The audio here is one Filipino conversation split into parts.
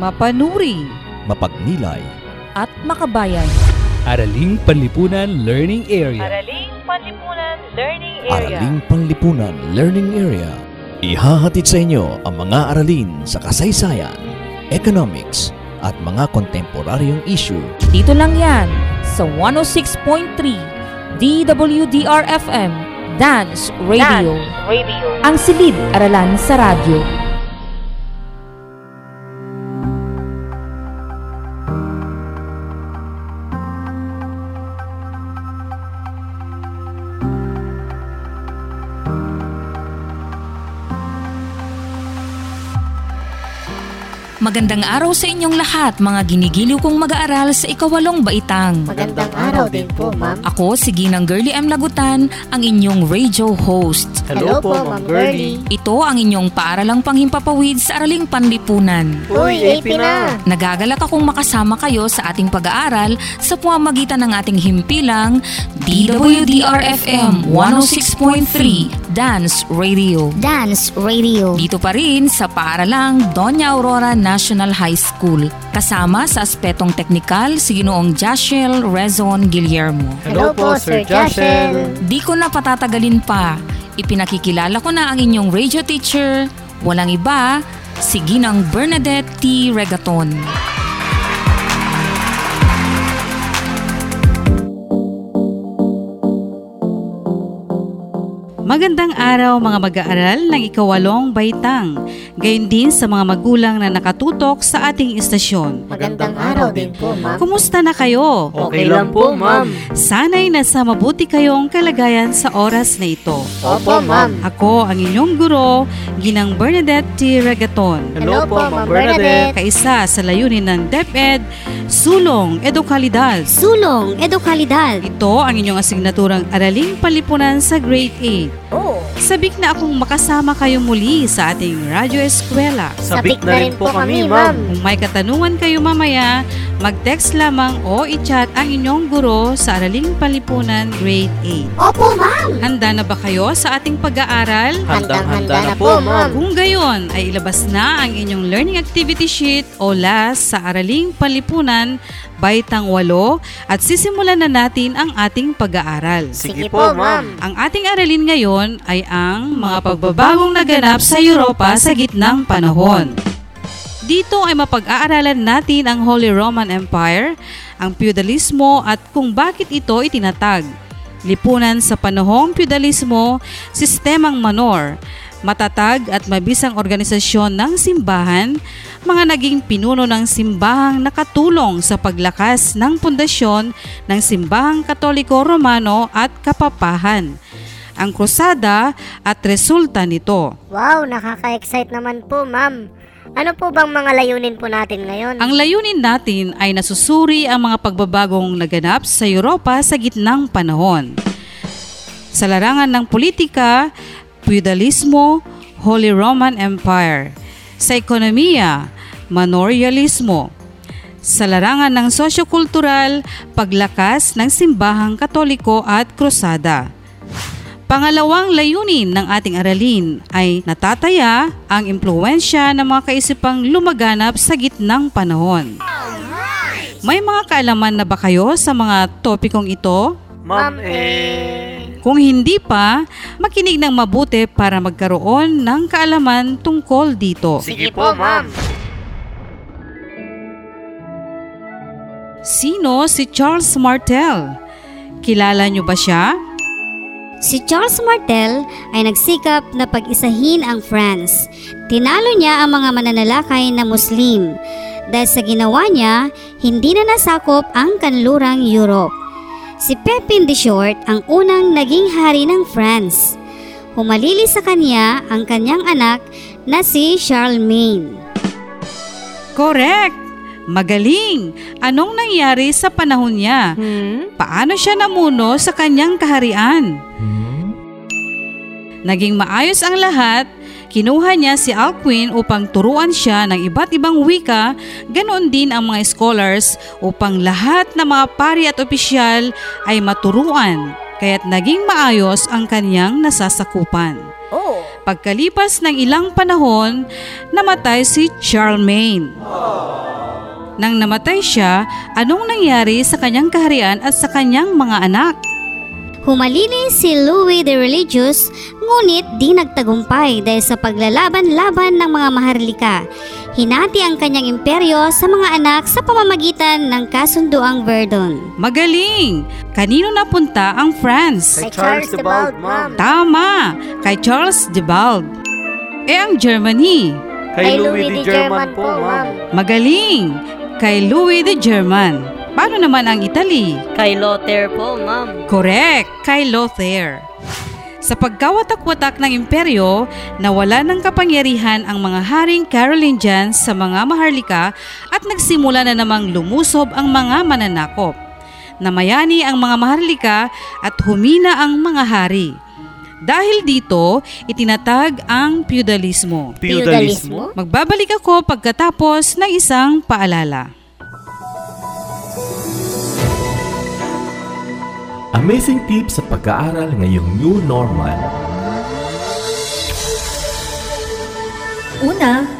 mapanuri mapagnilay, at makabayan. Araling Panlipunan Learning Area. Araling Panlipunan Learning Araling Panlipunan Learning Area. Ihahatid sa inyo ang mga aralin sa kasaysayan, economics, at mga kontemporaryong issue Dito lang yan sa 106.3 DWDR-FM Dance Radio. Ang silid aralan sa radyo. Magandang araw sa inyong lahat, mga ginigiliw kong mag-aaral sa ikawalong baitang. Magandang araw din po, ma'am. Ako si Ginang Girlie M. Lagutan, ang inyong radio host. Hello po, Ma'am Girlie. Ito ang inyong paaralang panghimpapawid sa Araling Panlipunan. Uy, AP na! Nagagalak akong makasama kayo sa ating pag-aaral sa pamamagitan ng ating himpilang DWDR-FM 106.3 Dance Radio. Dance Radio. Dito pa rin sa paaralang Doña Aurora National High School. Kasama sa aspetong teknikal si Ginoong Jashel Rezon Guillermo. Hello po, Sir Joshel. Di ko na patatagalin pa. Ipinakikilala ko na ang inyong radio teacher. Walang iba, si Ginang Bernadette T. Regaton. Magandang araw mga mag-aaral ng ikawalong baitang, gayon din sa mga magulang na nakatutok sa ating istasyon. Magandang araw din po, ma'am. Kumusta na kayo? Okay lang po, ma'am. Sana'y nasa mabuti kayong kalagayan sa oras na ito. Opo, ma'am. Ako ang inyong guro, Ginang Bernadette T. Regaton. Hello po, Ma'am Bernadette. Kaisa sa layunin ng DepEd, Sulong Edukalidad. Sulong Edukalidad. Ito ang inyong asignaturang Araling Palipunan sa Grade 8. Oh, Sabik na akong makasama kayo muli sa ating Radyo Eskwela. Sabik na rin po kami, ma'am. Kung may katanungan kayo mamaya, mag-text lamang o i-chat ang inyong guro sa Araling Palipunan Grade 8. Opo, ma'am. Handa na ba kayo sa ating pag-aaral? Handang-handa na po, ma'am. Kung gayon ay ilabas na ang inyong learning activity sheet o LAS sa Araling Palipunan, Baitang 8 at sisimulan na natin ang ating pag-aaral. Sige po, ma'am. Ang ating aralin ngayon ay ang mga pagbabagong naganap sa Europa sa gitnang panahon. Dito ay mapag-aaralan natin ang Holy Roman Empire, ang feudalismo at kung bakit ito itinatag. Lipunan sa panahong feudalismo, sistemang manor, matatag at mabisang organisasyon ng simbahan, mga naging pinuno ng simbahang nakatulong sa paglakas ng pundasyon ng simbahang katoliko romano at kapapahan. Ang krusada at resulta nito. Wow, nakaka-excite naman po, ma'am. Ano po bang mga layunin po natin ngayon? Ang layunin natin ay nasusuri ang mga pagbabagong naganap sa Europa sa gitnang panahon. Sa larangan ng politika, feudalismo, Holy Roman Empire. Sa ekonomiya, manorialismo. Sa larangan ng sosyokultural, paglakas ng simbahang katoliko at krusada. Pangalawang layunin ng ating aralin ay natataya ang impluensya ng mga kaisipang lumaganap sa gitnang panahon. May mga kaalaman na ba kayo sa mga topikong ito? Ma'am, eh... Kung hindi pa, makinig ng mabuti para magkaroon ng kaalaman tungkol dito. Sige po, ma'am. Sino si Charles Martel? Kilala niyo ba siya? Si Charles Martel ay nagsikap na pag-isahin ang France. Tinalo niya ang mga mananalakay na Muslim. Dahil sa ginawa niya, hindi na nasakop ang kanlurang Europe. Si Pepin de Short ang unang naging hari ng France. Humalili sa kanya ang kanyang anak na si Charlemagne. Correct! Magaling! Anong nangyari sa panahon niya? Hmm? Paano siya namuno sa kanyang kaharian? Naging maayos ang lahat, kinuha niya si Alcuin upang turuan siya ng iba't ibang wika, ganoon din ang mga scholars upang lahat ng mga pari at opisyal ay maturuan, kaya't naging maayos ang kanyang nasasakupan. Oh. Pagkalipas ng ilang panahon, namatay si Charlemagne. Nang namatay siya, anong nangyari sa kanyang kaharian at sa kanyang mga anak? Humalili si Louis the Religious ngunit di nagtagumpay dahil sa paglalaban-laban ng mga maharlika. Hinati ang kanyang imperyo sa mga anak sa pamamagitan ng kasunduang Verdun. Magaling! Kanino napunta ang France? Kay Charles the Bald, ma'am. Tama! Kay Charles de Balb. Eh ang Germany? Kay Louis the German po, ma'am. Magaling! Kay Louis the German. Paano naman ang Italy? Kay Lothair po, ma'am. Correct! Kay Lothair. Sa pagkawatak-watak ng imperyo, nawala ng kapangyarihan ang mga haring Carolingians sa mga maharlika at nagsimula na namang lumusob ang mga mananakop. Namayani ang mga maharlika at humina ang mga hari. Dahil dito, itinatag ang feudalismo. Feudalismo? Magbabalik ako pagkatapos ng isang paalala. Amazing tips sa pag-aaral ngayong new normal. Una,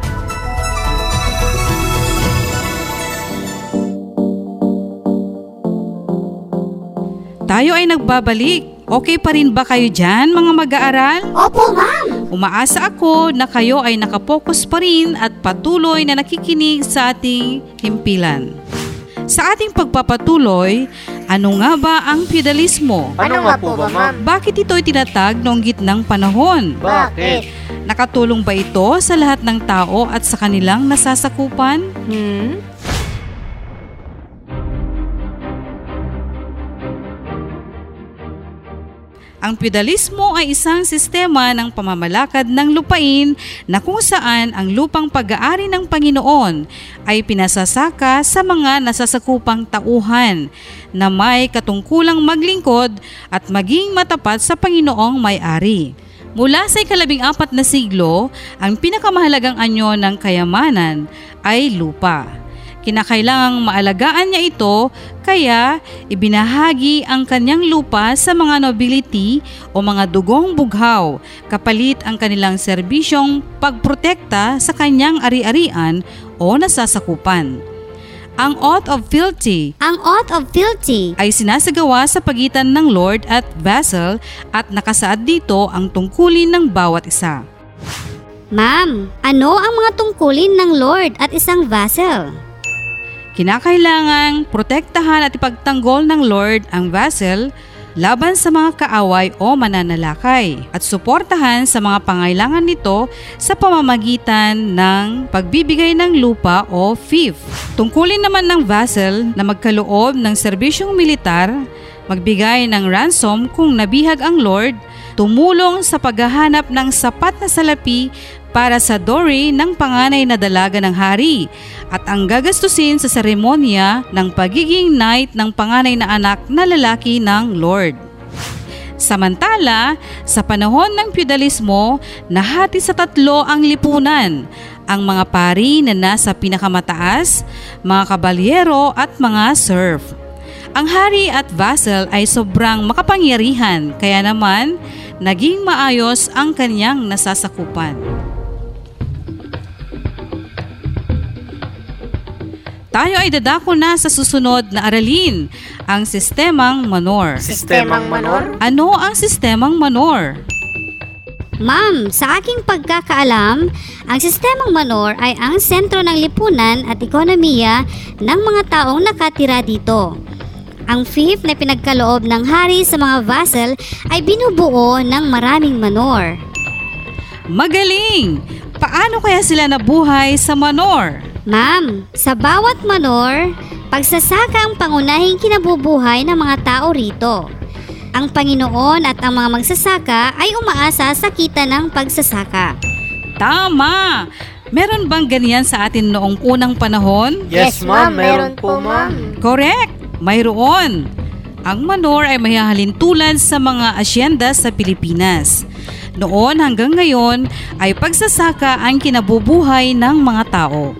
Tayo ay nagbabalik. Okay pa rin ba kayo dyan, mga mag-aaral? Opo, ma'am! Umaasa ako na kayo ay nakapokus pa rin at patuloy na nakikinig sa ating himpilan. Sa ating pagpapatuloy, ano nga ba ang feudalismo? Ano nga po ba, ma'am? Bakit ito itinatag noong gitnang panahon? Bakit? Nakatulong ba ito sa lahat ng tao at sa kanilang nasasakupan? Hmm? Ang feudalismo ay isang sistema ng pamamalakad ng lupain na kung saan ang lupang pag-aari ng Panginoon ay pinasasaka sa mga nasasakupang tauhan na may katungkulang maglingkod at maging matapat sa Panginoong may-ari. Mula sa ikalabing apat na siglo, ang pinakamahalagang anyo ng kayamanan ay lupa. Kinakailangang maalagaan niya ito kaya ibinahagi ang kanyang lupa sa mga nobility o mga dugong bughaw kapalit ang kanilang serbisyong pagprotekta sa kanyang ari-arian o nasasakupan. Ang oath of fealty Ang oath of fealty ay sinasagawa sa pagitan ng Lord at vassal at nakasaad dito ang tungkulin ng bawat isa. Ma'am, ano ang mga tungkulin ng Lord at isang vassal? Kinakailangang protektahan at ipagtanggol ng Lord ang vassal laban sa mga kaaway o mananalakay at suportahan sa mga pangailangan nito sa pamamagitan ng pagbibigay ng lupa o fief. Tungkulin naman ng vassal na magkaloob ng serbisyong militar, magbigay ng ransom kung nabihag ang Lord, tumulong sa paghahanap ng sapat na salapi para sa dowry ng panganay na dalaga ng hari at ang gagastusin sa seremonya ng pagiging knight ng panganay na anak na lalaki ng Lord. Samantala, sa panahon ng feudalismo, nahati sa tatlo ang lipunan, ang mga pari na nasa pinakamataas, mga kabalyero at mga serf. Ang hari at vassal ay sobrang makapangyarihan, kaya naman naging maayos ang kanyang nasasakupan. Tayo ay dadako na sa susunod na aralin, ang sistemang manor. Sistemang manor? Ano ang sistemang manor? Ma'am, sa aking pagkakaalam, ang sistemang manor ay ang sentro ng lipunan at ekonomiya ng mga taong nakatira dito. Ang fief na pinagkaloob ng hari sa mga vassal ay binubuo ng maraming manor. Magaling! Paano kaya sila nabuhay sa manor? Ma'am, sa bawat manor, pagsasaka ang pangunahing kinabubuhay ng mga tao rito. Ang Panginoon at ang mga magsasaka ay umaasa sa kita ng pagsasaka. Tama! Meron bang ganyan sa atin noong unang panahon? Yes, ma'am. Meron po, ma'am. Correct! Mayroon. Ang manor ay mahihalin tulad sa mga asyenda sa Pilipinas. Noon hanggang ngayon ay pagsasaka ang kinabubuhay ng mga tao.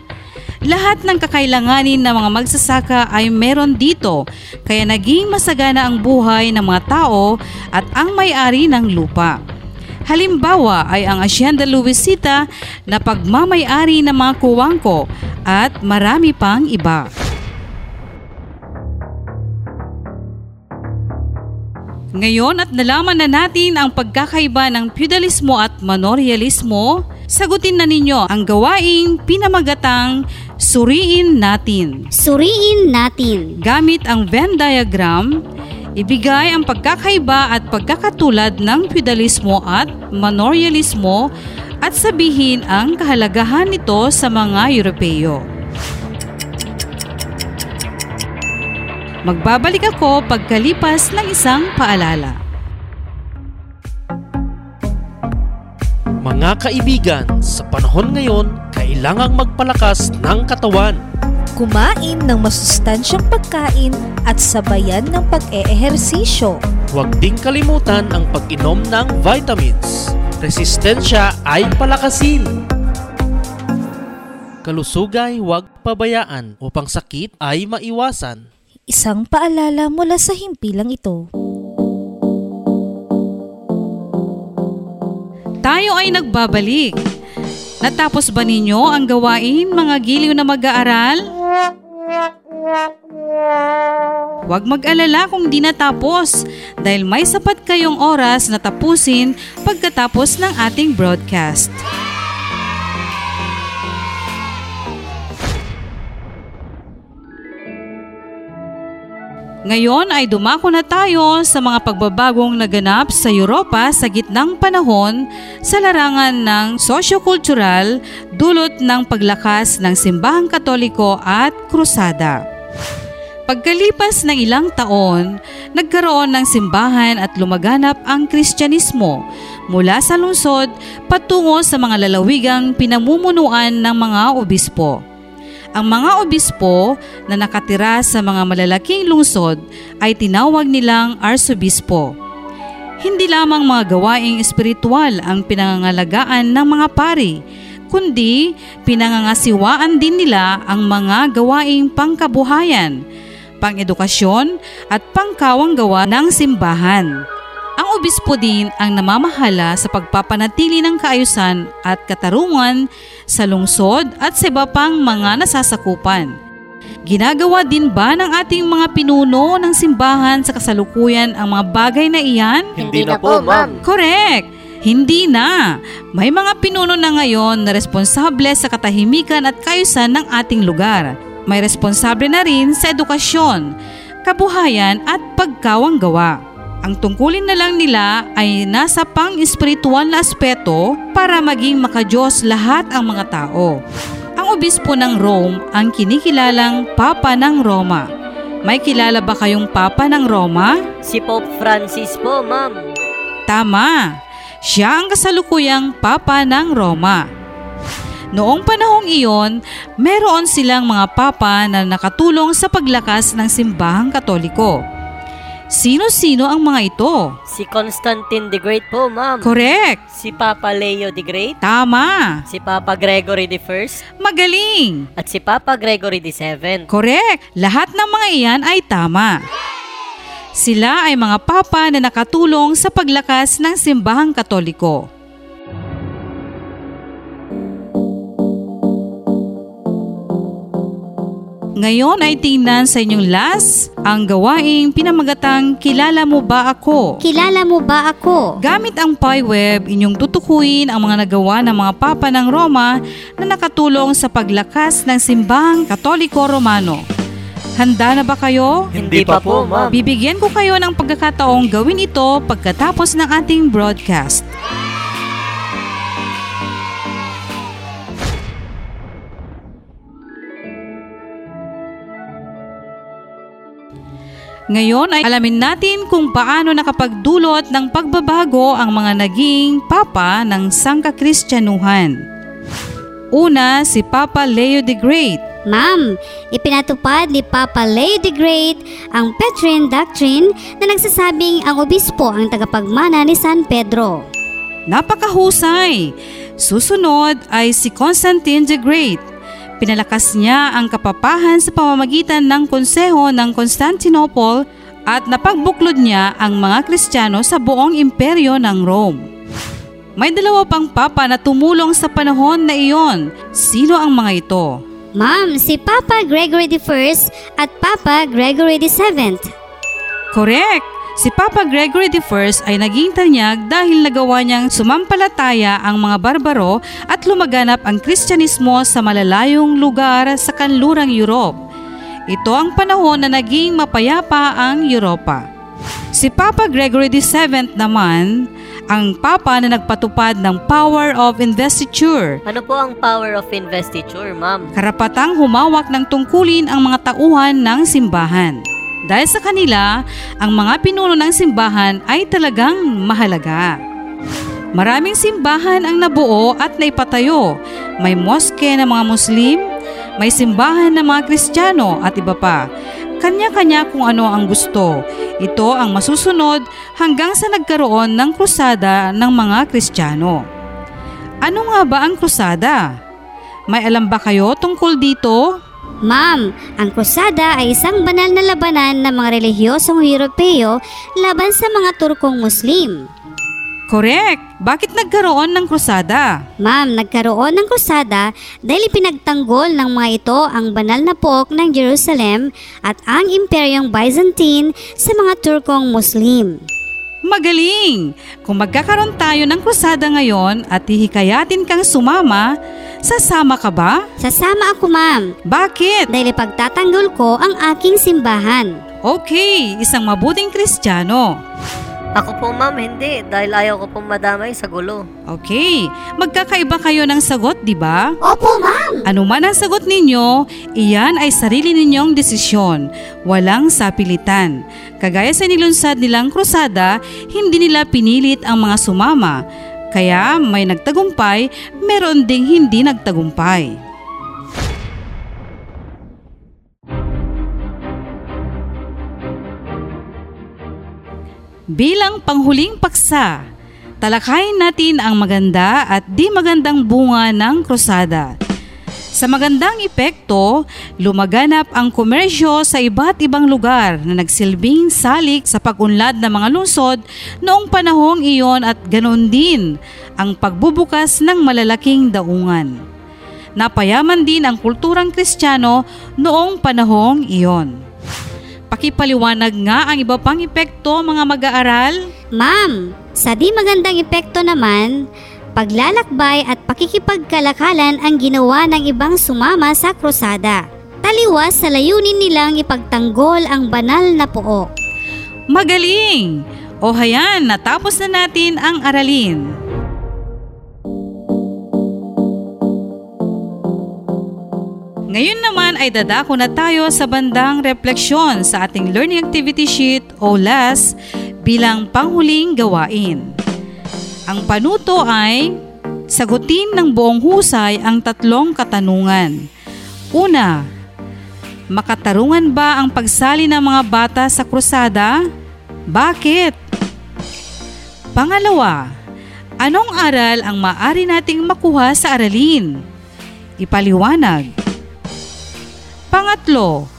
Lahat ng kakailanganin ng mga magsasaka ay meron dito, kaya naging masagana ang buhay ng mga tao at ang may-ari ng lupa. Halimbawa ay ang Hacienda Luisita na pagmamay-ari ng mga kuwangko at marami pang iba. Ngayon at nalaman na natin ang pagkakaiba ng feudalismo at manorialismo, sagutin na ninyo ang gawaing pinamagatang suriin natin. Suriin natin. Gamit ang Venn diagram, ibigay ang pagkakaiba at pagkakatulad ng feudalismo at manorialismo at sabihin ang kahalagahan nito sa mga Europeo. Magbabalik ako pagkalipas ng isang paalala. Mga kaibigan, sa panahon ngayon, kailangang magpalakas ng katawan. Kumain ng masustansyang pagkain at sabayan ng pag-eehersisyo. Huwag ding kalimutan ang pag-inom ng vitamins. Resistensya ay palakasin. Kalusugay huwag pabayaan upang sakit ay maiwasan. Isang paalala mula sa himpilang ito. Tayo ay nagbabalik. Natapos ba ninyo ang gawain mga giliw na mag-aaral? Huwag mag-alala kung di natapos dahil may sapat kayong oras na tapusin pagkatapos ng ating broadcast. Ngayon ay dumako na tayo sa mga pagbabagong naganap sa Europa sa gitnang panahon sa larangan ng sosyo-kultural dulot ng paglakas ng simbahang katoliko at krusada. Pagkalipas ng ilang taon, nagkaroon ng simbahan at lumaganap ang Kristyanismo mula sa lungsod patungo sa mga lalawigang pinamumunuan ng mga obispo. Ang mga obispo na nakatira sa mga malalaking lungsod ay tinawag nilang arsobispo. Hindi lamang mga gawaing espiritual ang pinangangalagaan ng mga pari, kundi pinangangasiwaan din nila ang mga gawaing pangkabuhayan, pangedukasyon at pangkawang gawa ng simbahan. Ang obispo din ang namamahala sa pagpapanatili ng kaayusan at katarungan sa lungsod at sa iba pang mga nasasakupan. Ginagawa din ba ng ating mga pinuno ng simbahan sa kasalukuyan ang mga bagay na iyan? Hindi na po, ma'am. Correct! Hindi na. May mga pinuno na ngayon na responsable sa katahimikan at kaayusan ng ating lugar. May responsable na rin sa edukasyon, kabuhayan at pagkawang gawa. Ang tungkulin na lang nila ay nasa pang-espiritual na aspeto para maging makajos lahat ang mga tao. Ang obispo ng Rome ang kinikilalang Papa ng Roma. May kilala ba kayong Papa ng Roma? Si Pope Francis po, ma'am. Tama! Siya ang kasalukuyang Papa ng Roma. Noong panahong iyon, meron silang mga papa na nakatulong sa paglakas ng simbahang katoliko. Sino-sino ang mga ito? Si Constantine the Great po, ma'am. Correct! Si Papa Leo the Great. Tama! Si Papa Gregory the First. Magaling! At si Papa Gregory the Seventh. Correct! Lahat ng mga iyan ay tama. Sila ay mga papa na nakatulong sa paglakas ng simbahang katoliko. Ngayon ay tingnan sa inyong last ang gawaing pinamagatang Kilala Mo Ba Ako? Kilala mo ba ako? Gamit ang PyWeb, inyong tutukuyin ang mga nagawa ng mga papa ng Roma na nakatulong sa paglakas ng simbahang katoliko romano. Handa na ba kayo? Hindi pa po, ma'am. Bibigyan ko kayo ng pagkakataong gawin ito pagkatapos ng ating broadcast. Ngayon ay alamin natin kung paano nakapagdulot ng pagbabago ang mga naging papa ng sangkakristyanuhan. Una, si Papa Leo the Great. Ma'am, ipinatupad ni Papa Leo the Great ang Petrine Doctrine na nagsasabing ang obispo ang tagapagmana ni San Pedro. Napakahusay! Susunod ay si Constantine the Great. Pinalakas niya ang kapapahan sa pamamagitan ng konseho ng Constantinople at napagbuklod niya ang mga Kristiyano sa buong imperyo ng Rome. May dalawa pang papa na tumulong sa panahon na iyon. Sino ang mga ito? Ma'am, si Papa Gregory I at Papa Gregory VII. Correct! Si Papa Gregory I ay naging tanyag dahil nagawa niyang sumampalataya ang mga barbaro at lumaganap ang Kristyanismo sa malalayong lugar sa kanlurang Europe. Ito ang panahon na naging mapayapa ang Europa. Si Papa Gregory VII naman, ang Papa na nagpatupad ng power of investiture Ano po ang power of investiture, ma'am? karapatang humawak ng tungkulin ang mga tauhan ng simbahan. Dahil sa kanila, ang mga pinuno ng simbahan ay talagang mahalaga. Maraming simbahan ang nabuo at naipatayo. May moske ng mga Muslim, may simbahan ng mga Kristiyano at iba pa. Kanya-kanya kung ano ang gusto. Ito ang masusunod hanggang sa nagkaroon ng krusada ng mga Kristiyano. Ano nga ba ang krusada? May alam ba kayo tungkol dito? Ma'am, ang krusada ay isang banal na labanan ng mga relihiyosong Europeo laban sa mga Turkong Muslim. Correct! Bakit nagkaroon ng krusada? Ma'am, nagkaroon ng krusada dahil pinagtanggol ng mga ito ang banal na pok ng Jerusalem at ang Imperyong Byzantine sa mga Turkong Muslim. Magaling! Kung magkakaroon tayo ng krusada ngayon at hihikayatin kang sumama, sasama ka ba? Sasama ako ma'am. Bakit? Dahil ipagtatanggol ko ang aking simbahan. Okay, isang mabuting kristyano. Ako po, ma'am, hindi. Dahil ayaw ko pong madamay sa gulo. Okay, magkakaiba kayo ng sagot, di ba? Opo ma'am! Ano man ang sagot ninyo, iyan ay sarili ninyong desisyon. Walang sapilitan. Kagaya sa nilunsad nilang krusada, hindi nila pinilit ang mga sumama. Kaya may nagtagumpay, meron ding hindi nagtagumpay. Bilang panghuling paksa, talakayin natin ang maganda at di magandang bunga ng krusada. Sa magandang epekto, lumaganap ang komersyo sa iba't ibang lugar na nagsilbing salik sa pag-unlad ng mga lungsod noong panahong iyon at ganon din ang pagbubukas ng malalaking daungan. Napayaman din ang kulturang kristyano noong panahong iyon. Pakipaliwanag nga ang iba pang epekto mga mag-aaral. Ma'am, sa di magandang epekto naman, paglalakbay at pakikipagkalakalan ang ginawa ng ibang sumama sa krusada. Taliwas sa layunin nilang ipagtanggol ang banal na pook. Magaling! O hayan, natapos na natin ang aralin. Ngayon naman ay dadako na tayo sa bandang refleksyon sa ating learning activity sheet o LAS bilang panghuling gawain. Ang panuto ay sagutin ng buong husay ang tatlong katanungan. Una, makatarungan ba ang pagsali ng mga bata sa krusada? Bakit? Pangalawa, anong aral ang maari nating makuha sa aralin? Ipaliwanag. Pangatlo,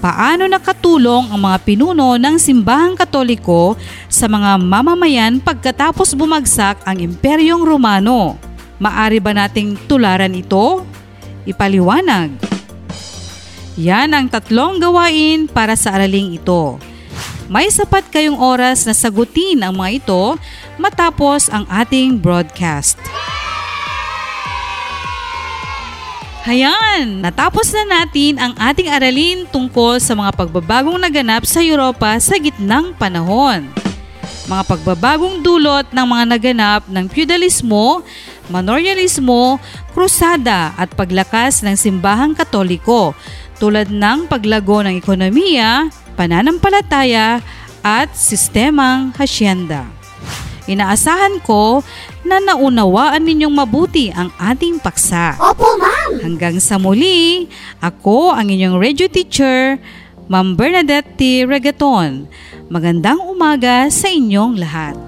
paano nakatulong ang mga pinuno ng simbahang katoliko sa mga mamamayan pagkatapos bumagsak ang Imperyong Romano? Maari ba nating tularan ito? Ipaliwanag. Yan ang tatlong gawain para sa araling ito. May sapat kayong oras na sagutin ang mga ito matapos ang ating broadcast. Hayan, natapos na natin ang ating aralin tungkol sa mga pagbabagong naganap sa Europa sa gitnang panahon. Mga pagbabagong dulot ng mga naganap ng feudalismo, manorialismo, krusada at paglakas ng simbahang katoliko tulad ng paglago ng ekonomiya, pananampalataya at sistemang hasyenda. Inaasahan ko na naunawaan ninyong mabuti ang ating paksa. Opo! Hanggang sa muli, ako ang inyong radio teacher, Ma'am Bernadette T. Regaton. Magandang umaga sa inyong lahat.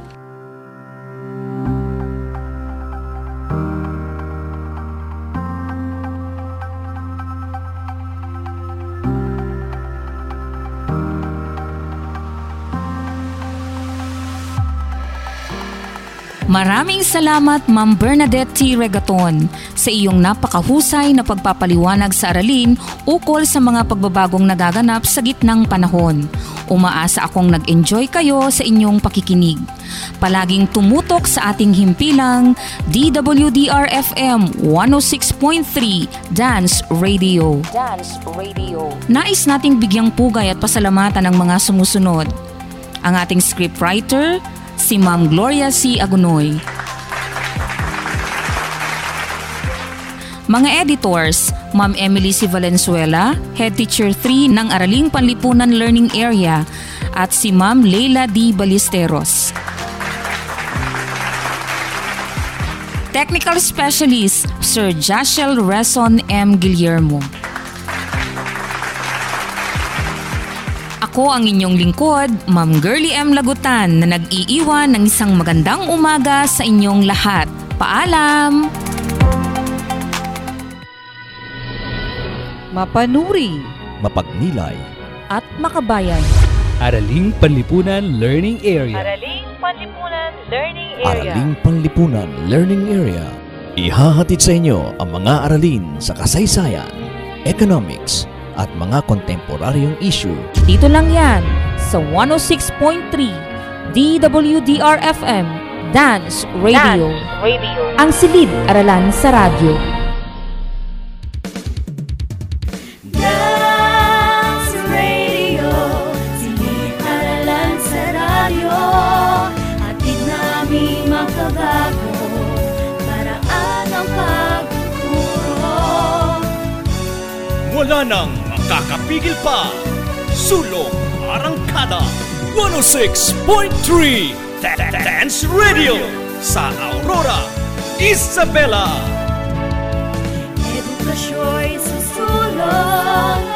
Maraming salamat Ma'am Bernadette T. Regaton sa iyong napakahusay na pagpapaliwanag sa aralin ukol sa mga pagbabagong nagaganap sa gitnang panahon. Umaasa akong nag-enjoy kayo sa inyong pakikinig. Palaging tumutok sa ating himpilang DWDR-FM 106.3 Dance Radio. Dance Radio. Nais nating bigyang pugay at pasalamatan ang mga sumusunod. Ang ating scriptwriter, si Ma'am Gloria C. Agunoy. Mga editors, Ma'am Emily C. Valenzuela, Head Teacher 3 ng Araling Panlipunan Learning Area at si Ma'am Leila D. Balisteros. Technical Specialist, Sir Jashel Reson M. Guillermo. Ako ang inyong lingkod, Ma'am Girlie M. Lagutan na nag-iiwan ng isang magandang umaga sa inyong lahat. Paalam! Mapanuri Mapagnilay. At makabayan. Araling Panlipunan Learning Area. Araling Panlipunan Learning Araling Panlipunan Learning Area. Ihahatid sa inyo ang mga aralin sa kasaysayan, economics, at mga kontemporaryong issue. Dito lang yan sa 106.3 DWDR-FM Dance Radio. Dance Radio. Ang silid aralan sa radyo. Dance Radio, silid-aralan sa radyo Hatid namin makabago, paraan ang pagtuturo Wala nang Kakapigil pa. Sulong Arangkada 106.3 Dance Radio Sa Aurora Isabela. Edukasyo'y susulong